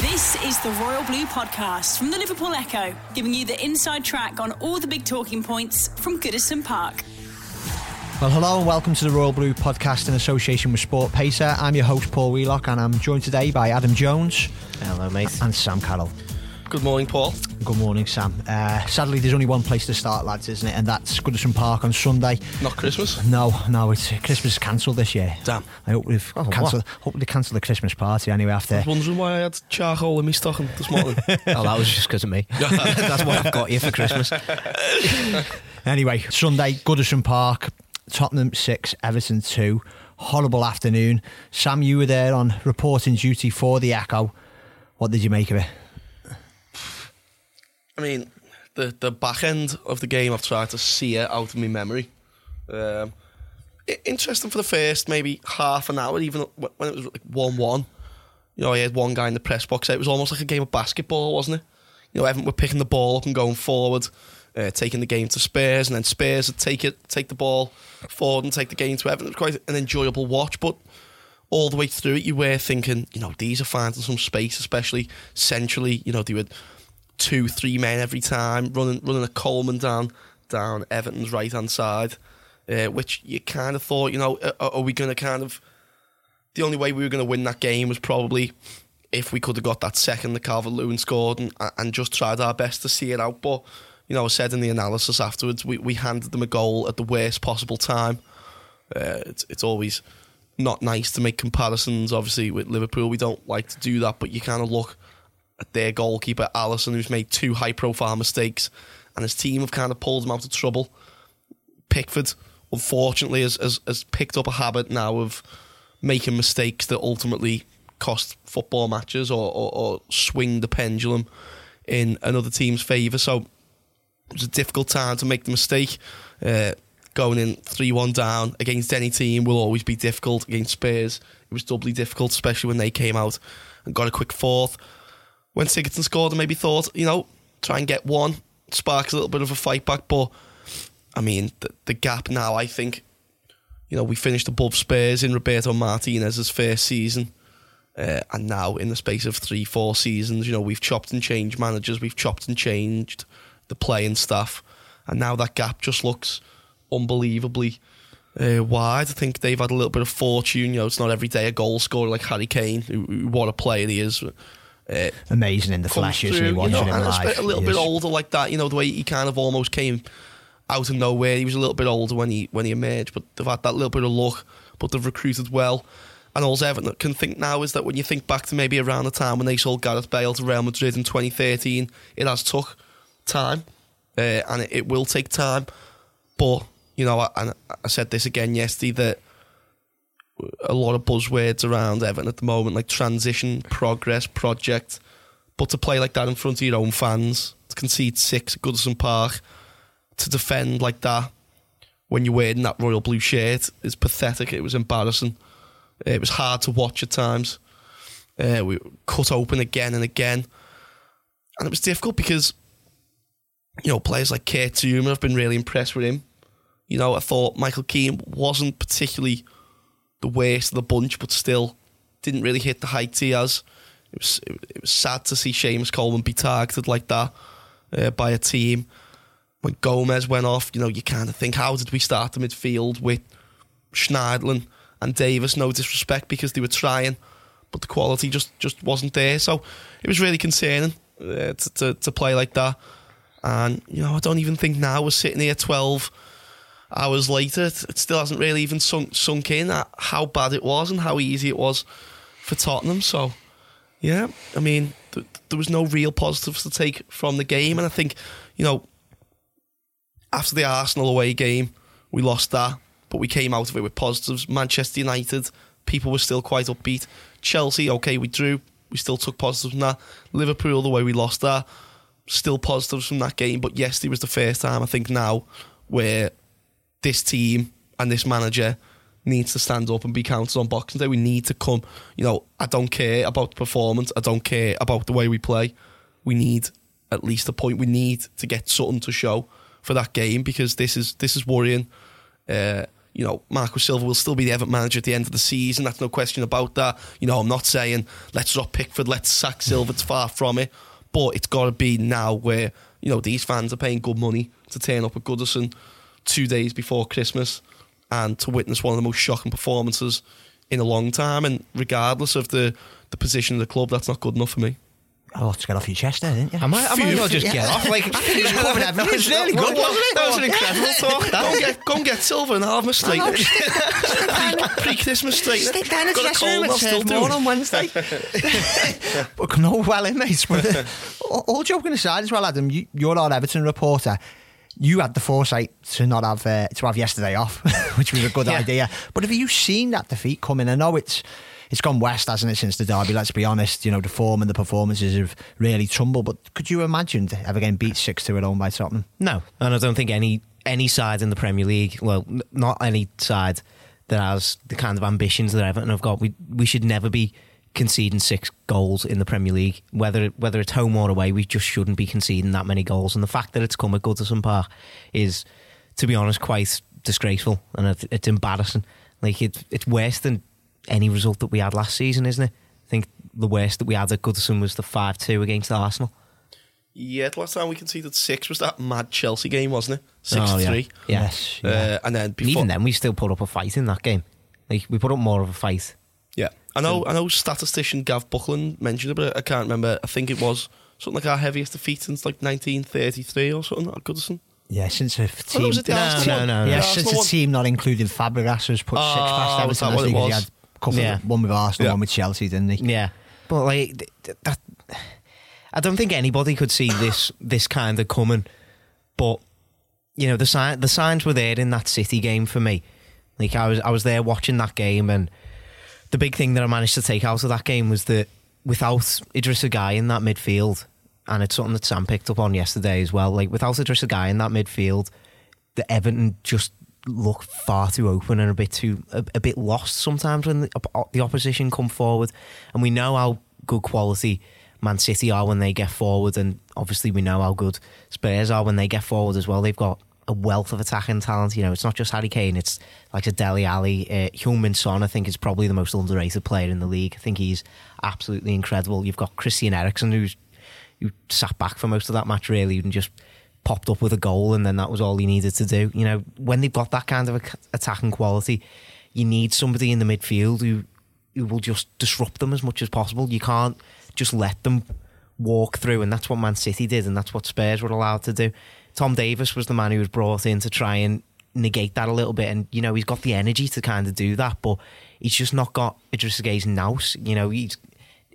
This is the Royal Blue Podcast from the Liverpool Echo, giving you the inside track on all the big talking points from Goodison Park. Well, hello and welcome to the Royal Blue podcast in association with SportPesa. I'm your host, Paul Wheelock, and I'm joined today by Adam Jones. Hello, mate. And Sam Carroll. Good morning, Paul. Good morning, Sam. Uh, sadly, there's only one place to start, lads, isn't it? And that's Goodison Park on Sunday. Not Christmas? No, no, it's Christmas is cancelled this year. Damn. I hope we've Oh, cancelled. Hope they cancel the Christmas party anyway after. I was wondering why I had charcoal in my stocking this morning. oh, that was just because of me. That's what I've got here for Christmas. Anyway, Sunday, Goodison Park, Tottenham 6, Everton 2. Horrible afternoon. Sam, you were there on reporting duty for the Echo. What did you make of it? I mean, the the back end of the game, I've tried to see it out of my memory. Um, interesting for the first maybe half an hour, even when it was like one one. You know, I had one guy in the press box. It was almost like a game of basketball, wasn't it? You know, Everton were picking the ball up and going forward, uh, taking the game to Spurs, and then Spurs would take it, take the ball forward and take the game to Everton. It was quite an enjoyable watch, but all the way through it, you were thinking, you know, these are finding some space, especially centrally. You know, they would two, three men every time, running running a Coleman down down Everton's right hand side, uh, which you kind of thought, you know, are, are we going to kind of the only way we were going to win that game was probably if we could have got that second that Calvert Lewin scored and, and just tried our best to see it out. But you know, I said in the analysis afterwards, we, we handed them a goal at the worst possible time. Uh, it's it's always not nice to make comparisons. Obviously, with Liverpool, we don't like to do that, but you kind of look their goalkeeper Alisson, who's made two high-profile mistakes, and his team have kind of pulled him out of trouble. Pickford, unfortunately, has, has, has picked up a habit now of making mistakes that ultimately cost football matches or, or, or swing the pendulum in another team's favour. So it was a difficult time to make the mistake. Uh, going in 3 1 down against any team will always be difficult. Against Spurs, it was doubly difficult, especially when they came out and got a quick fourth. When Sigurdsson scored, I maybe thought, you know, try and get one, sparks a little bit of a fight back. But, I mean, the, the gap now, I think, you know, we finished above Spurs in Roberto Martinez's first season. Uh, and now, in the space of three, four seasons, you know, we've chopped and changed managers, we've chopped and changed the playing staff. And now that gap just looks unbelievably uh, wide. I think they've had a little bit of fortune. You know, it's not every day a goal scorer like Harry Kane, who, who what a player he is. Uh, Amazing in the flesh, isn't he? through, Watching you know, him live. a little bit older like that. You know, the way he kind of almost came out of nowhere. He was a little bit older when he when he emerged, but they've had that little bit of luck. But they've recruited well. And all Everton can think now is that when you think back to maybe around the time when they sold Gareth Bale to Real Madrid in 2013, it has took time, uh, and it, it will take time. But you know, I, and I said this again yesterday that a lot of buzzwords around Everton at the moment, like transition, progress, project. But to play like that in front of your own fans, to concede six at Goodison Park, to defend like that when you're wearing that royal blue shirt is pathetic. It was embarrassing. It was hard to watch at times. Uh, we cut open again and again. And it was difficult because, you know, players like Kurt Zouma, I've been really impressed with him. You know, I thought Michael Keane wasn't particularly the worst of the bunch, but still didn't really hit the heights he has. It was it was sad to see Seamus Coleman be targeted like that uh, by a team. When Gomes went off, you know, you kind of think, how did we start the midfield with Schneiderlin and Davies? No disrespect because they were trying, but the quality just just wasn't there. So it was really concerning uh, to, to to play like that. And you know, I don't even think now we're sitting here twelve hours later, it it still hasn't really even sunk sunk in at how bad it was and how easy it was for Tottenham. So, yeah, I mean, th- there was no real positives to take from the game, and I think, you know, after the Arsenal away game, we lost that, but we came out of it with positives. Manchester United, people were still quite upbeat. Chelsea, okay, we drew, we still took positives from that. Liverpool, the way we lost that, still positives from that game. But yesterday was the first time I think now where this team and this manager needs to stand up and be counted on Boxing Day. We need to come. You know, I don't care about the performance. I don't care about the way we play. We need at least a point. We need to get something to show for that game because this is this is worrying. Uh, you know, Marco Silva will still be the Everton manager at the end of the season. That's no question about that. You know, I'm not saying let's drop Pickford, let's sack Silva. It's far from it. But it's got to be now where, you know, these fans are paying good money to turn up at Goodison two days before Christmas and to witness one of the most shocking performances in a long time. And regardless of the, the position of the club, that's not good enough for me. Oh, let's get off your chest there, didn't you? I might, I might as well just get off. Like, He's covered everything. It's really good, wasn't it? That was an incredible talk. Go and get, go and get Silva and half straight. Pre Christmas straight. Stick down in Got a the cold, I'll still more on Wednesday. but no, well in, mate. But all- all joking aside as well, Adam, you, you're our Everton reporter. You had the foresight to not have uh, to have yesterday off, which was a good Yeah. idea. But have you seen that defeat coming? I know it's it's gone west, hasn't it, since the derby? Let's be honest. You know the form and the performances have really tumbled. But could you imagine ever getting beat six two at home by Tottenham? No, and I don't think any any side in the Premier League, well, n- not any side that has the kind of ambitions that Everton have got, we we should never be conceding six goals in the Premier League, whether whether it's home or away. We just shouldn't be conceding that many goals, and the fact that it's come at Goodison Park is, to be honest, quite disgraceful and it, it's embarrassing. Like it's it's worse than any result that we had last season, isn't it? I think the worst that we had at Goodison was the five two against Arsenal. Yeah, the last time we conceded six was that mad Chelsea game, wasn't it? Six Oh, to yeah. three. Yeah. Yes. yeah. Uh, and then And even then, we still put up a fight in that game. Like we put up more of a fight. Yeah, I know. I know. Statistician Gav Buckland mentioned it, but I can't remember. I think it was something like our heaviest defeat since like 1933 or something at Goodison. Yeah, since a Oh, team. no, was it the No, Arsenal no, no, no. Yeah, The since Arsenal a team not including Fabregas was put six ah, past Oh, was Everton. that what I think it he was? had a couple Yeah. one with Arsenal, Yeah. one with Chelsea, didn't he? Yeah, but like th- th- that, I don't think anybody could see this this kind of coming. But you know, the sign the signs were there in that City game for me. Like I was I was there watching that game, and the big thing that I managed to take out of that game was that without Idris Gueye in that midfield, and it's something that Sam picked up on yesterday as well. Like without Idris Gueye in that midfield, the Everton just look far too open and a bit too a, a bit lost sometimes when the, the opposition come forward, and we know how good quality Man City are when they get forward, and obviously we know how good Spurs are when they get forward as well. They've got a wealth of attacking talent. You know, it's not just Harry Kane; it's like a Dele Alli. Uh, Heung-Min Son, I think, is probably the most underrated player in the league. I think he's absolutely incredible. You've got Christian Eriksen, who's who sat back for most of that match really and just popped up with a goal and then that was all he needed to do. You know, when they've got that kind of attacking quality, you need somebody in the midfield who who will just disrupt them as much as possible. You can't just let them walk through and that's what Man City did and that's what Spurs were allowed to do. Tom Davies was the man who was brought in to try and negate that a little bit and you know he's got the energy to kind of do that but he's just not got Idris Gueye's nous you know he's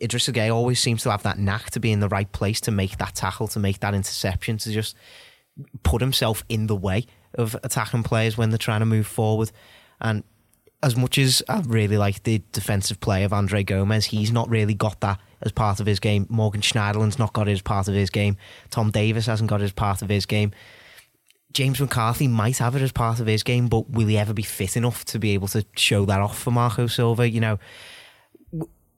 Idris Gueye always seems to have that knack to be in the right place to make that tackle, to make that interception, to just put himself in the way of attacking players when they're trying to move forward. And as much as I really like the defensive play of Andre Gomes, he's not really got that as part of his game. Morgan Schneiderlin's not got it as part of his game. Tom Davies hasn't got it as part of his game. James McCarthy might have it as part of his game, but will he ever be fit enough to be able to show that off for Marco Silva? You know,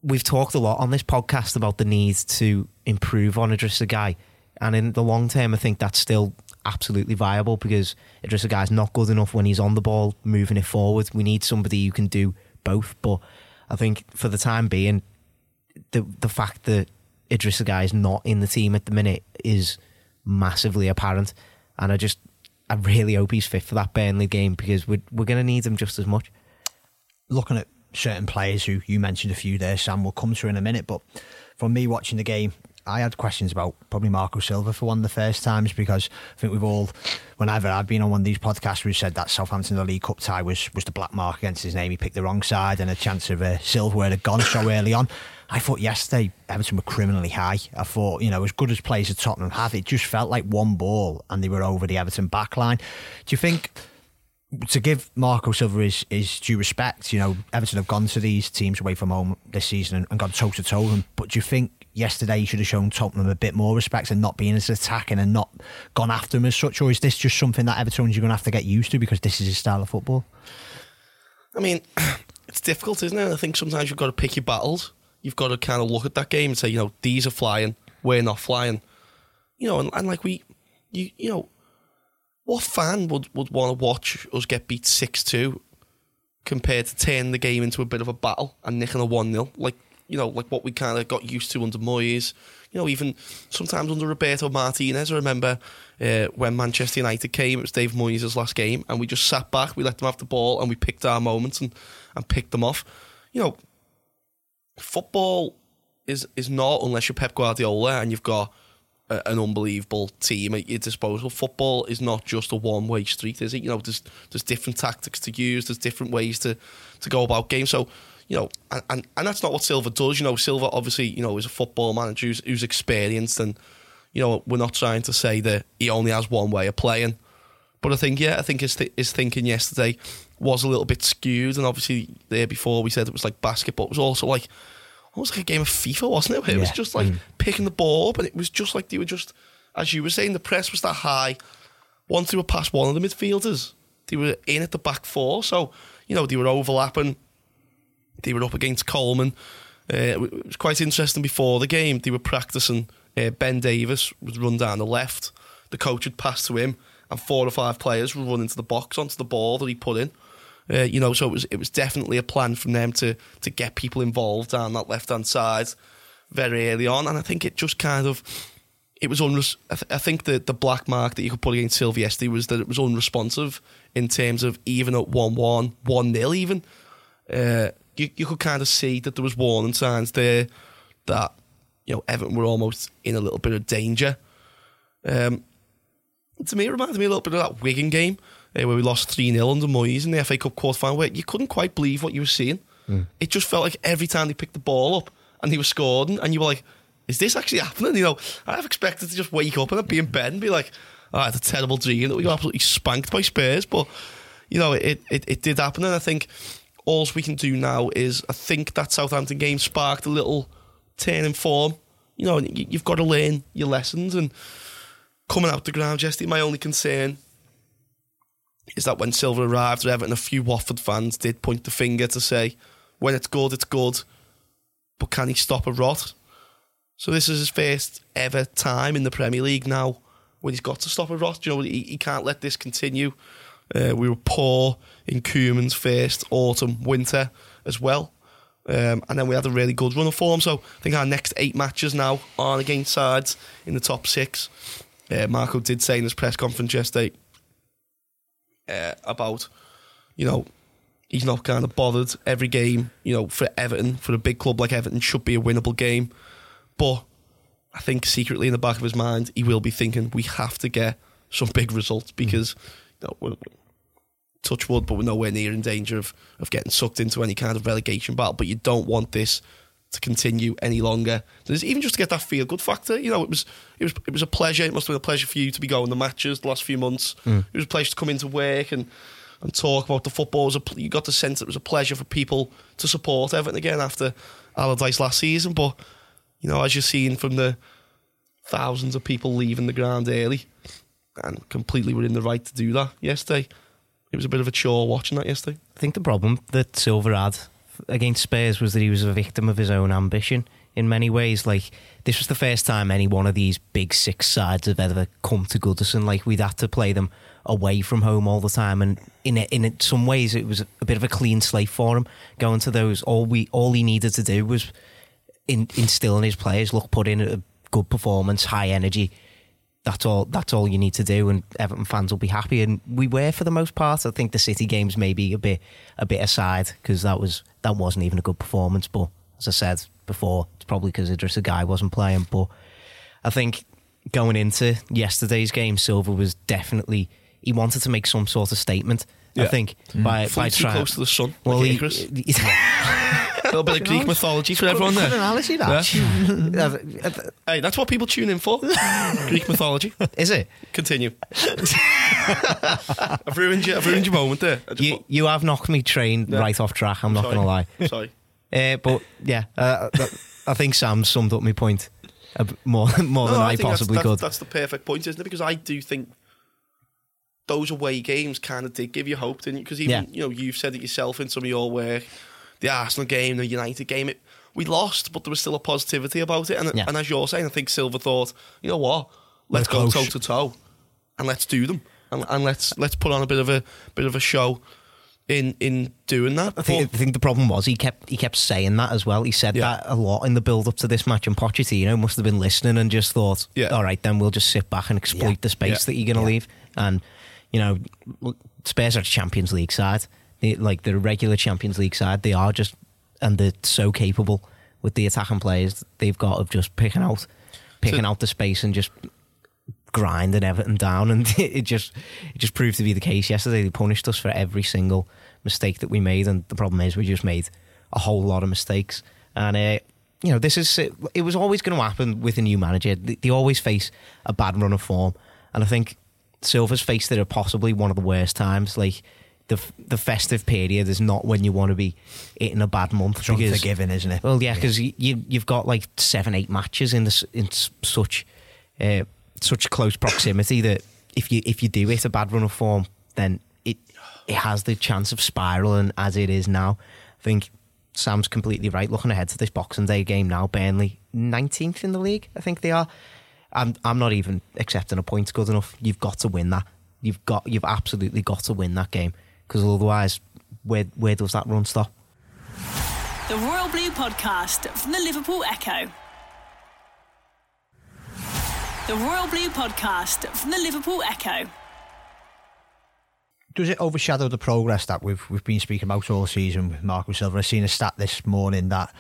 we've talked a lot on this podcast about the need to improve on Idrissa Gueye. And in the long term, I think that's still absolutely viable because Idrissa Gueye's not good enough when he's on the ball, moving it forward. We need somebody who can do both. But I think for the time being, the the fact that Idrissa Gueye is not in the team at the minute is massively apparent. And I just, I really hope he's fit for that Burnley game because we're, we're going to need him just as much. looking at certain players who you mentioned a few there, Sam, will come to in a minute. But from me watching the game, I had questions about probably Marco Silva for one of the first times because I think we've all, whenever I've been on one of these podcasts, we've said that Southampton the League Cup tie was was the black mark against his name. He picked the wrong side and a chance of uh, silverware had gone so early on. I thought yesterday Everton were criminally high. I thought, you know, as good as players at Tottenham have, it just felt like one ball and they were over the Everton back line. Do you think to give Marco Silva his, his due respect, you know, Everton have gone to these teams away from home this season and, and gone toe to toe them. But do you think yesterday he should have shown Tottenham a bit more respect and not being as attacking and not gone after them as such? Or is this just something that Everton's you're going to have to get used to because this is his style of football? I mean, it's difficult, isn't it? I think sometimes you've got to pick your battles. You've got to kind of look at that game and say, you know, these are flying, we're not flying. You know, and, and like we, you, you know, what fan would, would want to watch us get beat 6 2 compared to turning the game into a bit of a battle and nicking a 1 0. Like, you know, like what we kind of got used to under Moyes. You know, even sometimes under Roberto Martinez. I remember uh, when Manchester United came, it was Dave Moyes' last game, and we just sat back, we let them have the ball, and we picked our moments and, and picked them off. You know, football is is not unless you're Pep Guardiola and you've got a, an unbelievable team at your disposal. Football is not just a one way street, is it? You know, there's there's different tactics to use. There's different ways to to go about games. So. You know, and, and, and that's not what Silva does. You know, Silva obviously, you know, is a football manager who's, who's experienced, and you know, we're not trying to say that he only has one way of playing. But I think, yeah, I think his, th- his thinking yesterday was a little bit skewed. And obviously, there before we said it was like basketball, it was also like almost like a game of FIFA, wasn't it? It was just like picking the ball up, and it was just like they were just, as you were saying, the press was that high. Once they were past one of the midfielders, they were in at the back four. So, you know, they were overlapping. They were up against Coleman. Uh, it was quite interesting before the game. They were practicing. Uh, ben Davies was run down the left. The coach had passed to him, and four or five players were running to the box onto the ball that he put in. Uh, you know, so it was it was definitely a plan from them to to get people involved down that left hand side very early on, and I think it just kind of it was unres- I, th- I think the the black mark that you could put against Silva yesterday was that it was unresponsive in terms of even at 1-1, 1-0 even. Uh, you, you could kind of see that there was warning signs there that you know Everton were almost in a little bit of danger. Um, to me, it reminded me a little bit of that Wigan game Eh, where we lost 3 0 under Moyes in the FA Cup quarter final, where you couldn't quite believe what you were seeing. Hmm. It just felt like every time they picked the ball up and they were scoring, and you were like, is this actually happening? You know, I've expected to just wake up and I'd be in bed and be like, oh, it's a terrible dream that we got absolutely spanked by Spurs. But, you know, it, it, it did happen. And I think all we can do now is, I think that Southampton game sparked a little turn in form. You know, you- you've got to learn your lessons and coming out the ground yesterday, my only concern is that when Silva arrived at Everton, a few Watford fans did point the finger to say, when it's good, it's good, but can he stop a rot? So this is his first ever time in the Premier League now when he's got to stop a rot. You know, he, he can't let this continue. Uh, we were poor in Koeman's first autumn, winter as well. Um, and then we had a really good run of form. So I think our next eight matches now are against sides in the top six. Uh, Marco did say in his press conference yesterday uh, about, you know, he's not kind of bothered. Every game, you know, for Everton, for a big club like Everton, should be a winnable game. But I think secretly in the back of his mind, he will be thinking we have to get some big results because, you know, we're, touch wood, but we're nowhere near in danger of, of getting sucked into any kind of relegation battle. But you don't want this to continue any longer. There's even just to get that feel good factor. You know, it was it was it was a pleasure. It must have been a pleasure for you to be going the matches the last few months. Mm. It was a pleasure to come into work and and talk about the football. Was a, you got the sense it was a pleasure for people to support Everton again after Allardyce last season. But you know, as you're seeing from the thousands of people leaving the ground early, and completely were in the right to do that yesterday. It was a bit of a chore watching that yesterday. I think the problem that Silva had against Spurs was that he was a victim of his own ambition in many ways. Like, this was the first time any one of these big six sides have ever come to Goodison. Like, we'd had to play them away from home all the time. And in, in some ways, it was a bit of a clean slate for him. Going to those, all, we, all he needed to do was in, instill in his players, look, put in a good performance, high energy. That's all. That's all you need to do, and Everton fans will be happy. And we were for the most part. I think the City games maybe a bit a bit aside because that was that wasn't even a good performance. But as I said before, it's probably because Idrissa Gueye wasn't playing. But I think going into yesterday's game, Silva was definitely he wanted to make some sort of statement. I Yeah. think mm. by by too trying. close to the sun. well, like he, he- a little bit of Greek mythology for everyone there. analogy, that. Hey, that's what people tune in for. Greek mythology. is it? Continue. I've ruined you. I've ruined your moment there. You you have knocked me train Yeah. right off track. I'm not going to lie. Sorry. Uh, but yeah, uh, I think Sam summed up my point bit more more than No, I, think that's- possibly that's, could. That's the perfect point, isn't it? Because I do think those away games kind of did give you hope, didn't you? Because even Yeah. you know you've said it yourself in some of your work, the Arsenal game, the United game, it we lost, but there was still a positivity about it. And, Yeah. and as you're saying, I think Silva thought, you know what, let's go toe to toe, and let's do them, and, and let's let's put on a bit of a bit of a show in in doing that. I think, I think the problem was he kept he kept saying that as well. He said Yeah. that a lot in the build up to this match, and Pochettino must have been listening and just thought, Yeah. "All right, then we'll just sit back and exploit Yeah. the space that you're going to leave." And you know, Spurs are a Champions League side, they, like the regular Champions League side. They are just and they're so capable with the attacking players they've got of just picking out, picking So- out the space and just grinding Everton down, and it just it just proved to be the case yesterday. They punished us for every single mistake that we made, and the problem is we just made a whole lot of mistakes. And uh, you know, this is it was always going to happen with a new manager. They, they always face a bad run of form, and I think Silva's faced it at possibly one of the worst times. Like the the festive period is not when you want to be hitting a bad month. It's because- unforgiving, isn't it? well, yeah, because you, you you've got like seven, eight matches in this in such uh, such close proximity that if you if you do hit a bad run of form, then it it has the chance of spiraling as it is now. I think Sam's completely right. Looking ahead to this Boxing Day game now, Burnley nineteenth in the league, I think they are. I'm I'm not even accepting a point good enough. You've got to win that. You've got you've absolutely got to win that game because otherwise, where where does that run stop? The Royal Blue Podcast from the Liverpool Echo. The Royal Blue Podcast from the Liverpool Echo. Does it overshadow the progress that we've we've been speaking about all season with Marco Silva? I've seen a stat this morning that,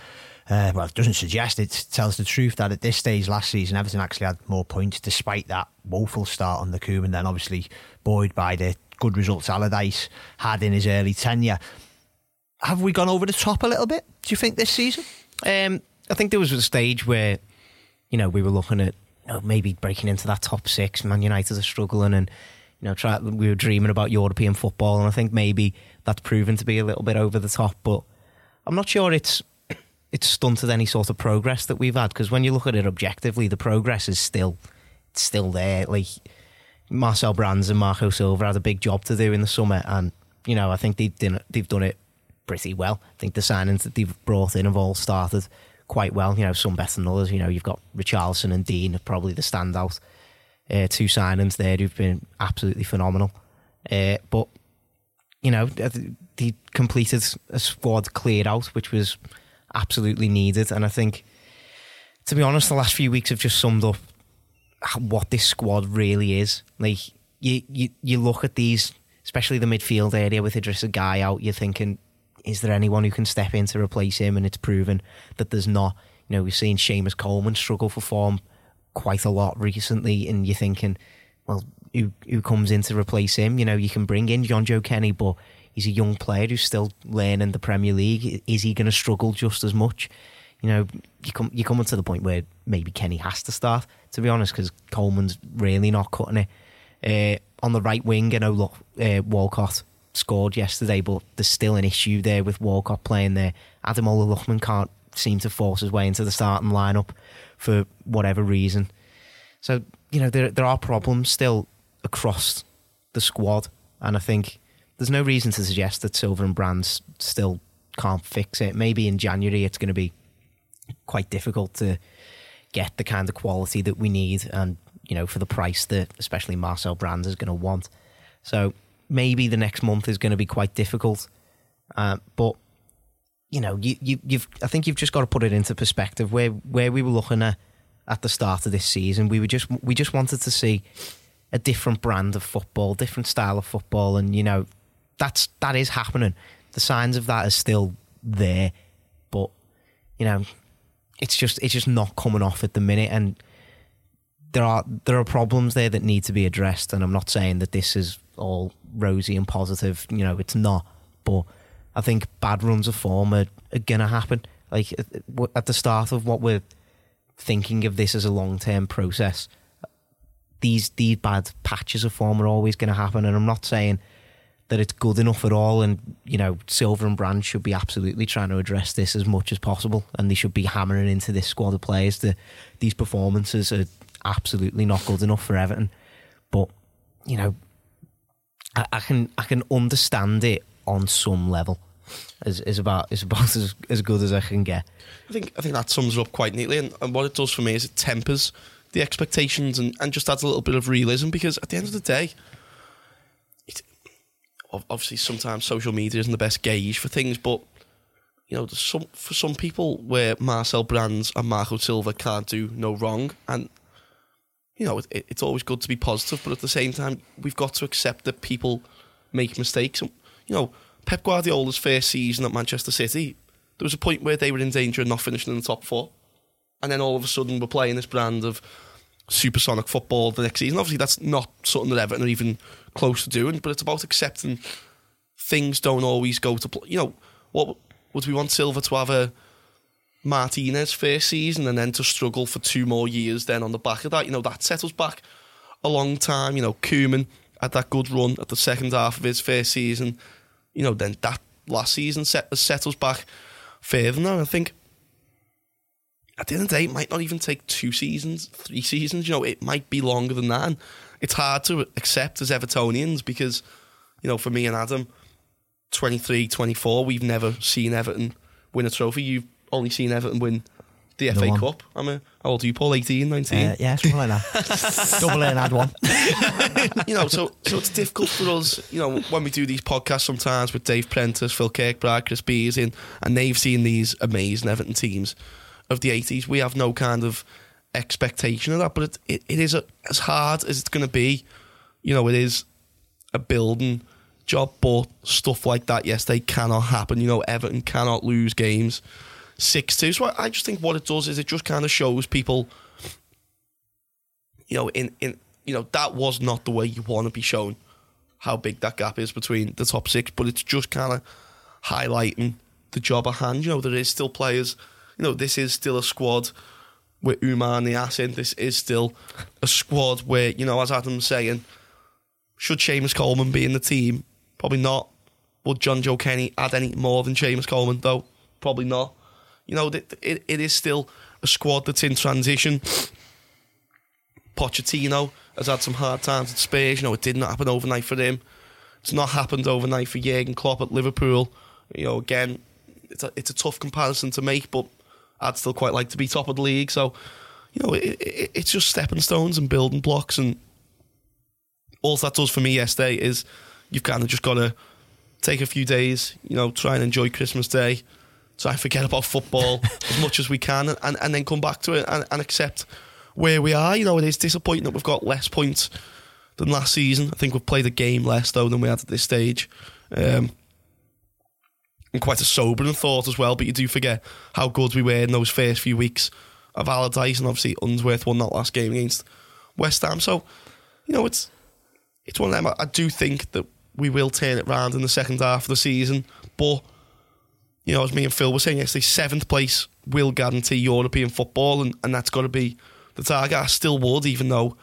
uh, well, it doesn't suggest it tells the truth that at this stage last season, Everton actually had more points despite that woeful start on the coup, and then obviously buoyed by the good results Allardyce had in his early tenure. Have we gone over the top a little bit? Do you think this season? Um, I think there was a stage where, you know, we were looking at you know, maybe breaking into that top six. Man United are struggling, and you know, try, we were dreaming about European football, and I think maybe that's proven to be a little bit over the top. But I'm not sure it's it's stunted any sort of progress that we've had because when you look at it objectively, the progress is still it's still there. Like Marcel Brands and Marco Silva had a big job to do in the summer, and you know, I think they've done, they've done it pretty well. I think the signings that they've brought in have all started quite well. You know, some better than others. You know, you've got Richarlison and Dean are probably the standout uh, two signings there who've been absolutely phenomenal. Uh, but you know, they completed a squad cleared out, which was absolutely needed. And I think, to be honest, the last few weeks have just summed up what this squad really is. Like you, you, you look at these, especially the midfield area with Idrissa Gueye out. You're thinking, is there anyone who can step in to replace him? And it's proven that there's not. You know, we've seen Seamus Coleman struggle for form quite a lot recently, and you're thinking, well, who who comes in to replace him? You know, you can bring in Jonjoe Kenny, but he's a young player who's still learning the Premier League. Is he going to struggle just as much? You know, you come you come to the point where maybe Kenny has to start. To be honest, because Coleman's really not cutting it. Uh, on the right wing, I know look, uh, Walcott scored yesterday, but there's still an issue there with Walcott playing there. Ademola Lookman can't seem to force his way into the starting lineup for whatever reason. So you know there there are problems still across the squad, and I think there's no reason to suggest that Silva and Brands still can't fix it. Maybe in January it's going to be quite difficult to get the kind of quality that we need, and you know for the price that especially Marcel Brands is going to want. So maybe the next month is going to be quite difficult, uh, but you know, you, you, you've. I think you've just got to put it into perspective. Where where we were looking at at the start of this season, we were just we just wanted to see a different brand of football, different style of football, and you know, that's that is happening. The signs of that are still there, but you know, it's just it's just not coming off at the minute, and there are there are problems there that need to be addressed. And I'm not saying that this is all rosy and positive. You know, it's not, but I think bad runs of form are, are to happen. Like at- at the start of what we're thinking of this as a long term process, these these bad patches of form are always going to happen. And I'm not saying that it's good enough at all. And you know, Silva and Brand should be absolutely trying to address this as much as possible, and they should be hammering into this squad of players that these performances are absolutely not good enough for Everton. But you know, I, I can I can understand it on some level. Is is about is about as, as good as I can get. I think I think that sums it up quite neatly. And, and what it does for me is it tempers the expectations and, and just adds a little bit of realism because at the end of the day, obviously sometimes social media isn't the best gauge for things, but you know, some for some people where Marcel Brands and Marco Silva can't do no wrong, and you know, it, it's always good to be positive, but at the same time, we've got to accept that people make mistakes. And, you know, Pep Guardiola's first season at Manchester City, there was a point where they were in danger of not finishing in the top four, and then all of a sudden we're playing this brand of supersonic football the next season. Obviously, that's not something that Everton are even close to doing, but it's about accepting things don't always go to. Pl- you know, what would we want Silva to have a Martinez first season and then to struggle for two more years? Then on the back of that, you know, that settles back a long time. You know, Koeman had that good run at the second half of his first season. You know, then that last season set, settles back further than that. I think at the end of the day, it might not even take two seasons, three seasons. You know, it might be longer than that. And it's hard to accept as Evertonians because, you know, for me and Adam, 23, 24, we've never seen Everton win a trophy. You've only seen Everton win the The FA one. Cup. I'm a, how old are you, Paul? 18, 19? Uh, yeah, something like that. Double A and add one. you know, so so it's difficult for us, you know, when we do these podcasts sometimes with Dave Prentice, Phil Kirkbride, Chris Beers in, and they've seen these amazing Everton teams of the 80s. We have no kind of expectation of that, but it, it, it is a, as hard as it's going to be. You know, it is a building job, but stuff like that, yes, they cannot happen. You know, Everton cannot lose games 6 2. So I, just think what it does is it just kind of shows people you know, in, in you know, that was not the way you want to be shown how big that gap is between the top six, but it's just kind of highlighting the job at hand. You know, there is still players, you know, this is still a squad with Oumar Niasse in. This is still a squad where, you know, as Adam's saying, should Seamus Coleman be in the team? Probably not. Would Jonjoe Kenny add any more than Seamus Coleman, though? Probably not. You know, it, it, it is still a squad that's in transition. Pochettino has had some hard times at Spurs. You know, it did not happen overnight for him. It's not happened overnight for Jurgen Klopp at Liverpool. You know, again, it's a, it's a tough comparison to make, but I'd still quite like to be top of the league. So, you know, it, it, it's just stepping stones and building blocks. And all that does for me yesterday is you've kind of just got to take a few days, you know, try and enjoy Christmas Day, try and forget about football as much as we can, and, and then come back to it and, and accept where we are. You know, it is disappointing that we've got less points than last season. I think we've played a game less, though, than we had at this stage. Um, and quite a sobering thought as well, but you do forget how good we were in those first few weeks of Allardyce, and obviously Unsworth won that last game against West Ham. So, you know, it's it's one of them. I, I do think that we will turn it round in the second half of the season, but you know, as me and Phil were saying yesterday, seventh place will guarantee European football, and, and that's got to be the target. I still would, even though,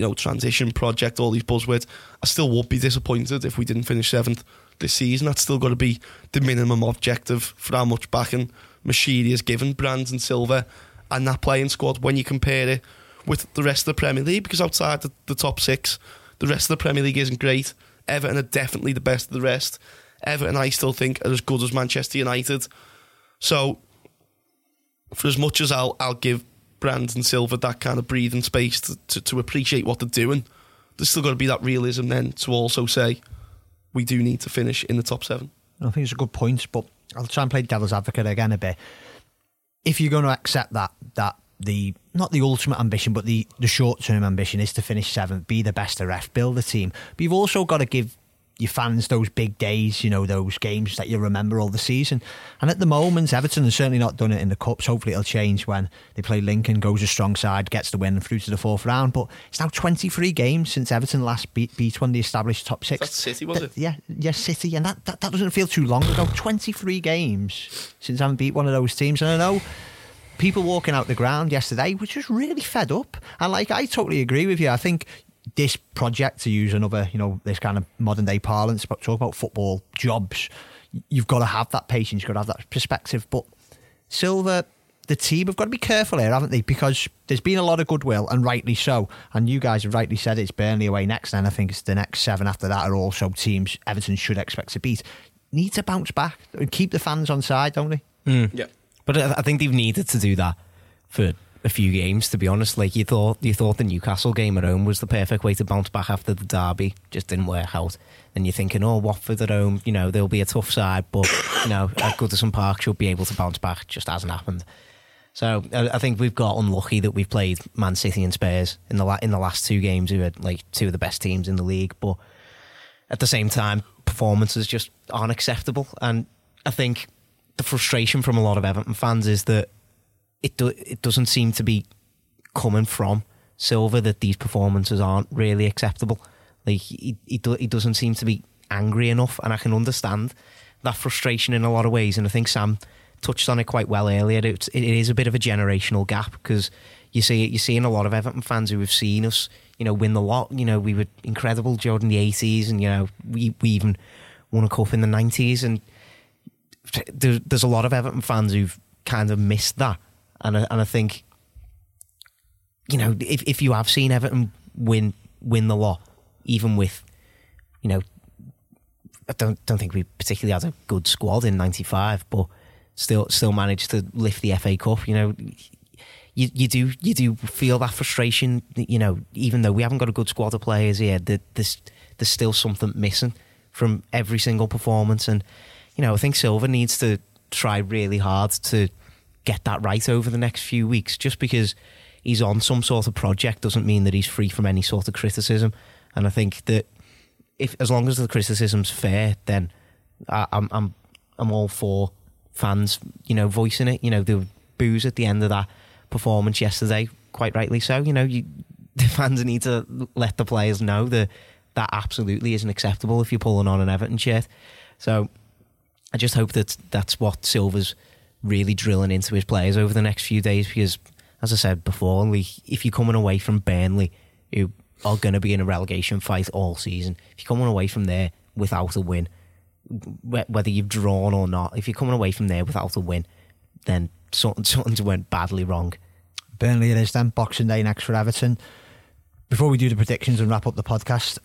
you know, transition project, all these buzzwords, I still would be disappointed if we didn't finish seventh this season. That's still got to be the minimum objective for how much backing Moshiri has given Brands and Silva and that playing squad when you compare it with the rest of the Premier League, because outside the, the top six, the rest of the Premier League isn't great. Everton are definitely the best of the rest. Everton, I still think, are as good as Manchester United. So, for as much as I'll, I'll give Brandon Silva that kind of breathing space to, to, to appreciate what they're doing, there's still got to be that realism then to also say we do need to finish in the top seven. I think it's a good point, but I'll try and play devil's advocate again a bit. If you're going to accept that that the not the ultimate ambition, but the the short term ambition is to finish seventh, be the best of ref, build the team, but you've also got to give your fans those big days, you know, those games that you remember all the season. And at the moment, Everton has certainly not done it in the cups. Hopefully, it'll change when they play Lincoln, goes a strong side, gets the win through to the fourth round. But it's now 23 games since Everton last beat, beat one of the established top six. That's City, was Th- it? Yeah, yes, City, and that, that that doesn't feel too long ago. 23 games since I haven't beat one of those teams, and I know people walking out the ground yesterday were just really fed up. And like, I totally agree with you. I think this project, to use another, you know, this kind of modern day parlance, but talk about football jobs, you've got to have that patience, you've got to have that perspective. But Silva, the team have got to be careful here, haven't they? Because there's been a lot of goodwill, and rightly so. And you guys have rightly said it's Burnley away next, and I think it's the next seven after that are also teams Everton should expect to beat. Need to bounce back and keep the fans on side, don't they? Hmm. Yeah. But I I think they've needed to do that for a few games. To be honest, like you thought, you thought the Newcastle game at home was the perfect way to bounce back after the derby. Just didn't work out. Then you're thinking, oh, Watford at home, you know, they'll be a tough side, but you know, at Goodison Park should be able to bounce back. Just hasn't happened. So I, I think we've got unlucky that we've played Man City and Spurs in the la- in the last two games, who are like two of the best teams in the league. But at the same time, performances just aren't acceptable, and I think the frustration from a lot of Everton fans is that it do, it doesn't seem to be coming from Silva that these performances aren't really acceptable. Like he he, do, he doesn't seem to be angry enough, and I can understand that frustration in a lot of ways. And I think Sam touched on it quite well earlier. It's, it is a bit of a generational gap because you see you're seeing a lot of Everton fans who have seen us, you know, win the lot. You know, we were incredible during the eighties, and you know, we we even won a cup in the nineties, and there, there's a lot of Everton fans who've kind of missed that, and I, and I think, you know, if if you have seen Everton win win the lot, even with, you know, I don't don't think we particularly had a good squad in '95, but still still managed to lift the FA Cup. You know, you you do you do feel that frustration. You know, even though we haven't got a good squad of players here, that there's there's still something missing from every single performance. And you know, I think Silva needs to try really hard to get that right over the next few weeks. Just because he's on some sort of project doesn't mean that he's free from any sort of criticism. And I think that if as long as the criticism's fair, then I, I'm I'm I'm all for fans, you know, voicing it. You know, the boos at the end of that performance yesterday, quite rightly so. You know, you, the fans need to let the players know that that absolutely isn't acceptable if you're pulling on an Everton shirt. So I just hope that that's what Silva's really drilling into his players over the next few days because, as I said before, if you're coming away from Burnley, who are going to be in a relegation fight all season, if you're coming away from there without a win, whether you've drawn or not, if you're coming away from there without a win, then something, something's went badly wrong. Burnley it is then, Boxing Day next for Everton. Before we do the predictions and wrap up the podcast,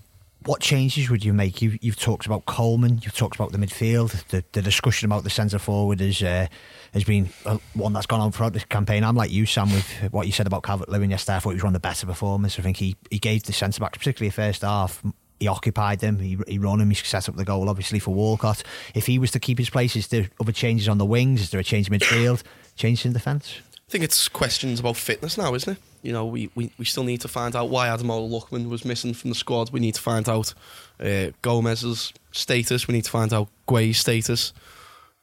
what changes would you make? You, you've talked about Coleman, you've talked about the midfield, the, the discussion about the centre forward is, uh, has been one that's gone on throughout this campaign. I'm like you, Sam, with what you said about Calvert Lewin yesterday. I thought he was one of the better performers. I think he, he gave the centre backs, particularly the first half, he occupied them, he, he run him, he set up the goal, obviously, for Walcott. If he was to keep his place, is there other changes on the wings? Is there a change in midfield? Change in defence? I think it's questions about fitness now, isn't it? You know, we, we, we still need to find out why Ademola Lookman was missing from the squad. We need to find out uh, Gomes's status. We need to find out Gueye's status.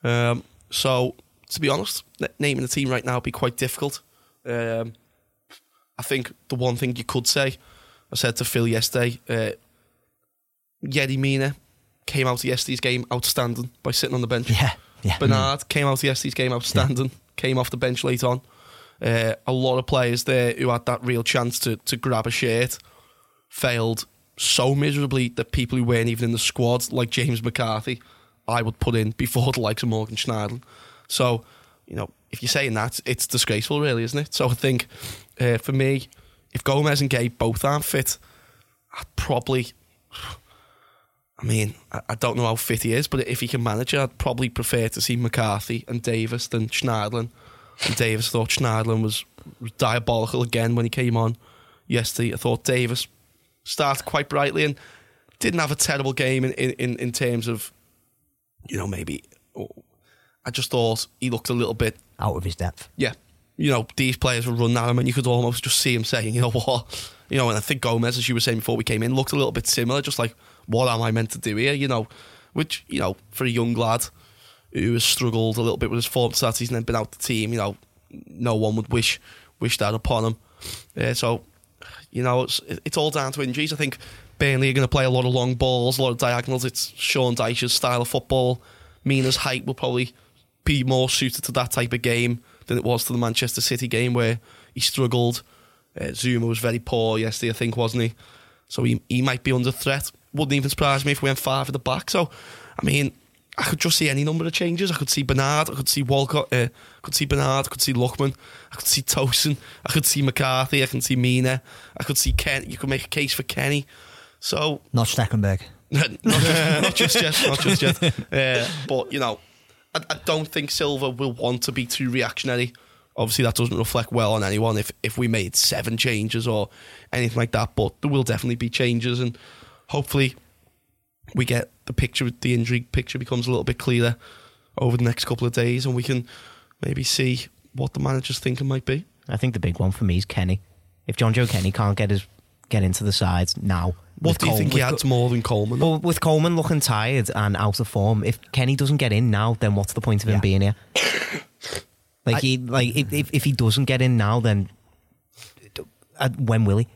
Um, so, to be honest, naming the team right now would be quite difficult. Um, I think the one thing you could say, I said to Phil yesterday, uh, Yerry Mina came out of yesterday's game outstanding by sitting on the bench. Yeah, yeah. Bernard mm. came out of yesterday's game outstanding, yeah. came off the bench late on. Uh, a lot of players there who had that real chance to, to grab a shirt failed so miserably that people who weren't even in the squad, like James McCarthy, I would put in before the likes of Morgan Schneiderlin. So, you know, if you're saying that, it's disgraceful, really, isn't it? So I think uh, for me, if Gomes and Gueye both aren't fit, I'd probably I mean, I, don't know how fit he is, but if he can manage it, I'd probably prefer to see McCarthy and Davies than Schneiderlin. And Davies thought Schneiderlin was, was diabolical again when he came on yesterday. I thought Davies started quite brightly and didn't have a terrible game in, in, in terms of, you know, maybe. Oh, I just thought he looked a little bit out of his depth. Yeah. You know, these players were running at him and you could almost just see him saying, you know what? You know, and I think Gomes, as you were saying before we came in, looked a little bit similar, just like, what am I meant to do here? You know, which you know for a young lad who has struggled a little bit with his form stats, he's then been out the team. You know, no one would wish wish that upon him. Uh, so, you know, it's it's all down to injuries. I think Burnley are going to play a lot of long balls, a lot of diagonals. It's Sean Dyche's style of football. Mina's height will probably be more suited to that type of game than it was to the Manchester City game where he struggled. Uh, Zouma was very poor yesterday, I think, wasn't he? So he, he might be under threat wouldn't even surprise me if we went five at the back. So, I mean, I could just see any number of changes. I could see Bernard, I could see Walcott, uh, I could see Bernard, I could see Lookman, I could see Tosin, I could see McCarthy, I can see Mina, I could see Ken. You could make a case for Kenny. So not Stekelenburg. not, just, not just yet, not just yet. Uh, but you know, I, I, don't think Silva will want to be too reactionary Obviously, that doesn't reflect well on anyone if if we made seven changes or anything like that. But there will definitely be changes, and hopefully, we get the picture, the injury picture becomes a little bit clearer over the next couple of days, and we can maybe see what the manager's thinking might be. I think the big one for me is Kenny. If Jonjoe Kenny can't get his get into the sides now, What do you Col- think he adds more than Coleman? Well, with Coleman looking tired and out of form, if Kenny doesn't get in now, then what's the point of him Yeah. being here? like I- he, like if, if if he doesn't get in now, then uh, when will he?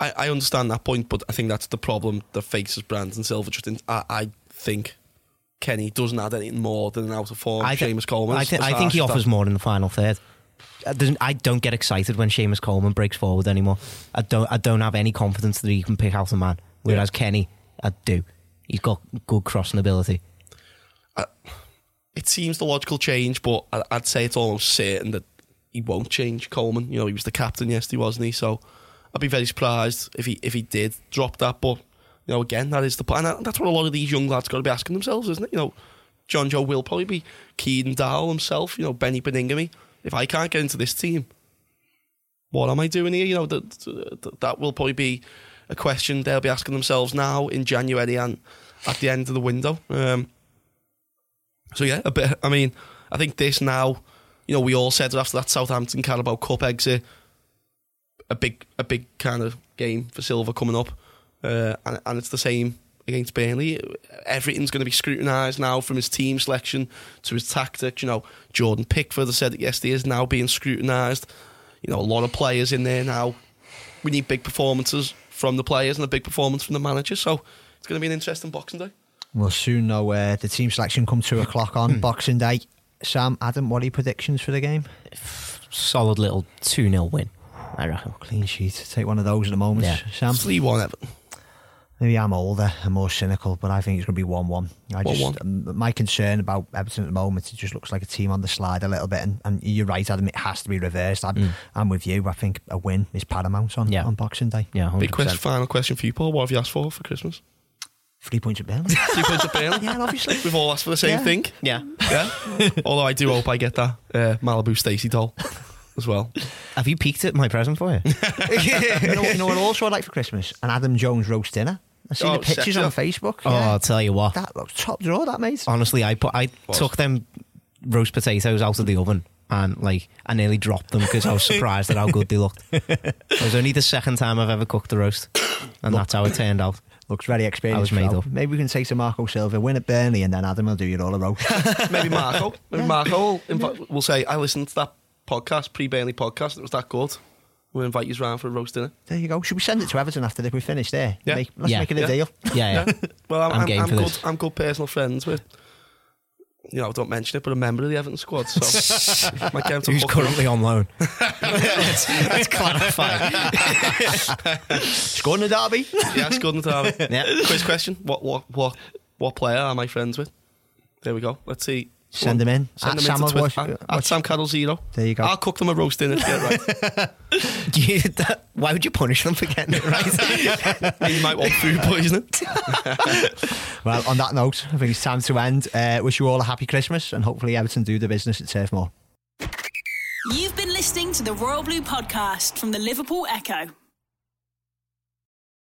I, I understand that point, but I think that's the problem that faces Brandon Silva. Just in, I, I think Kenny doesn't add anything more than an out of form I thi- Seamus Coleman. I, as I think he offers that- more in the final third. Uh, I don't- get excited when Seamus Coleman breaks forward anymore. I don't. I don't have any confidence that he can pick out a man. Whereas Kenny, I do. He's got good crossing ability. It seems the logical change, but I'd say it's almost certain that he won't change Coleman. You know, he was the captain yesterday, wasn't he? So I'd be very surprised if he if he did drop that. But you know, again, that is the plan. And that's what a lot of these young lads got to be asking themselves, isn't it? You know, Jonjoe will probably be Kieran Dowell himself. You know, Beni Baningime. If I can't get into this team, what am I doing here? You know, that, that will probably be a question they'll be asking themselves now in January and at the end of the window. Um, so yeah, a bit. I mean, I think this now. You know, we all said after that Southampton Carabao Cup exit, a big, a big kind of game for Silva coming up, uh, and, and it's the same against Burnley. Everything's going to be scrutinised now, from his team selection to his tactics. You know, Jordan Pickford, I said it yesterday, is now being scrutinised. You know, a lot of players in there now. We need big performances from the players and a big performance from the manager. So it's going to be an interesting Boxing Day. We'll soon know where the team selection come two o'clock on Boxing Day. Sam, Adam, what are your predictions for the game? Solid little two 0 win. I reckon. Clean sheet. Take one of those at the moment. Yeah. Sam, Three one Everton. maybe I'm older and more cynical, but I think it's going to be one-one. I just 1-1. um, my concern about Everton at the moment, it just looks like a team on the slide a little bit, and, and you're right, Adam. It has to be reversed. I'm, I'm with you. I think a win is paramount on Yeah. on Boxing Day. Yeah, 100%. Big question, final question for you, Paul. What have you asked for for Christmas? Three points of bail. Three points of bail. yeah, obviously. We've all asked for the same Yeah. thing. Yeah. Yeah. Although I do hope I get that uh, Malibu Stacy doll as well. Have you peeked at my present for you? you, know, you know what? Also, I'd like for Christmas an Adam Jones roast dinner. I seen Oh, the pictures on Facebook. Oh, yeah. I'll tell you what. that looks top draw. That mate. Honestly, I put I Was. took them roast potatoes out of the oven and like I nearly dropped them because I was surprised at how good they looked. It was only the second time I've ever cooked a roast, and that's how it turned out. Looks very experienced. I was made Flo. up. Maybe we can take to Marco Silva, win at Burnley, and then Adam will do your all a roast. Maybe Marco. Maybe Marco will, invi- will say, I listened to that podcast, pre Burnley podcast. It was that good. We'll invite you round for a roast dinner. there you go. Should we send it to Everton after they we finish there? Yeah. Make, let's Yeah. make it a Yeah. deal. Yeah, yeah. Well, I'm, I'm I'm, game I'm for good. this. I'm good personal friends with. You know, don't mention it, but a member of the Everton squad. So might get him to Who's hook me up. currently on loan? let's, let's clarify. Scored in the derby. Yeah, it's good in the derby. Yeah. Quiz question: What what what what player am I friends with? There we go. Let's see. Send them in. Send At them Sam into Ogwash- Twitter. At, what's- at Sam Carroll Zero. There you go. I'll cook them a roast dinner to get right. You, that, why would you punish them for getting it right? you might want food poisoning. Well, on that note, I think it's time to end. Uh, wish you all a happy Christmas, and hopefully Everton do the business at Turf Moor. You've been listening to the Royal Blue podcast from the Liverpool Echo.